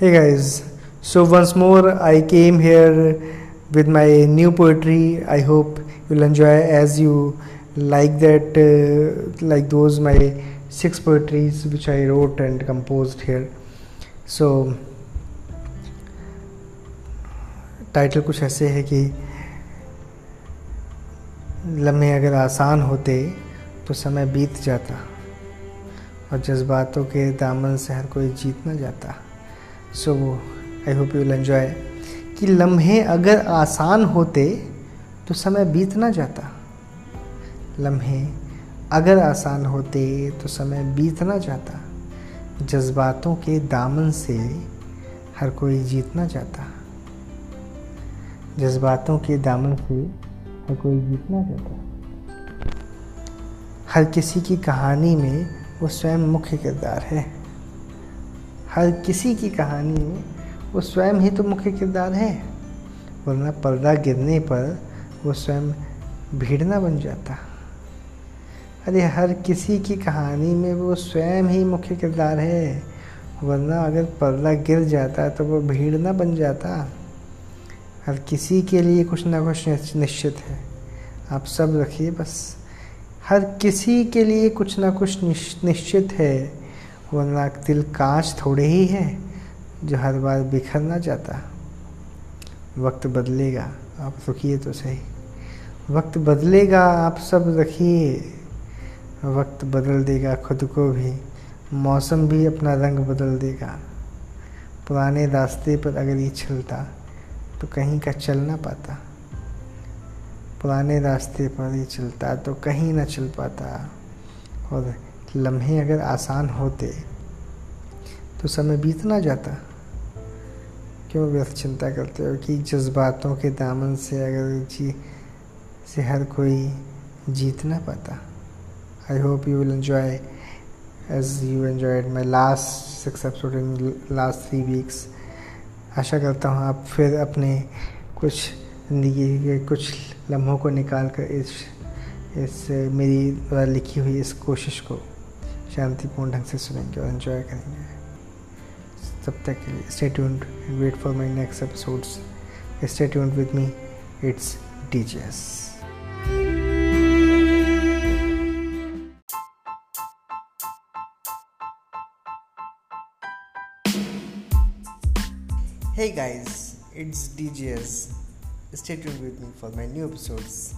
Hey guys, so once more I came here with my new poetry. I hope you'll enjoy as you like that, uh, like those my six poetries which I wrote and composed here. So title कुछ ऐसे है कि लम्हे अगर आसान होते तो समय बीत जाता और जज्बातों के दामन से हर कोई जीत न जाता so I hope you will enjoy कि लम्हे अगर आसान होते तो समय बीत ना जाता। लम्हे अगर आसान होते तो समय बीत ना जाता। जज्बातों के दामन से हर कोई जीत ना जाता। जज्बातों के दामन से हर कोई जीत ना जाता। हर किसी की कहानी में वो स्वयं मुख्य किरदार है। हर किसी की कहानी में वो स्वयं ही तो मुख्य किरदार है, वरना पर्दा गिरने पर वो स्वयं भीड़ ना बन जाता। अरे हर किसी की कहानी में वो स्वयं ही मुख्य किरदार है, वरना अगर पर्दा गिर जाता तो वो भीड़ ना बन जाता। हर किसी के लिए कुछ ना कुछ निश्चित है। आप सब रखिए बस, हर किसी के लिए कुछ ना कुछ निश्चित है। वरना तिल कांच थोड़े ही है, जो हर बार बिखर ना जाता वक्त बदलेगा, आप रुकिए तो सही। वक्त बदलेगा, आप सब रखिए। वक्त बदल देगा खुद को भी, मौसम भी अपना रंग बदल देगा। पुराने रास्ते पर अगर ये चलता तो कहीं का चल ना पाता। पुराने रास्ते पर ये चलता तो कहीं ना चल पाता। और लम्हे अगर आसान होते तो समय बीत ना जाता। क्यों व्यर्थ चिंता करते हो कि जज्बातों के दामन से अगर जी, से हर कोई जीत ना पाता? I hope you will enjoy as you enjoyed my last six episode in last three weeks आशा करता हूँ आप फिर अपने कुछ ज़िंदगी के कुछ लम्हों को निकाल कर इस इस मेरी द्वारा लिखी हुई इस कोशिश को शांतिपूर्ण ढंग से सुनेंगे और इन्जॉय करेंगे तब तक के लिए stay tuned and wait for my next episodes stay tuned with me it's DJs Hey guys, it's DJS. Stay tuned with me for my new episodes.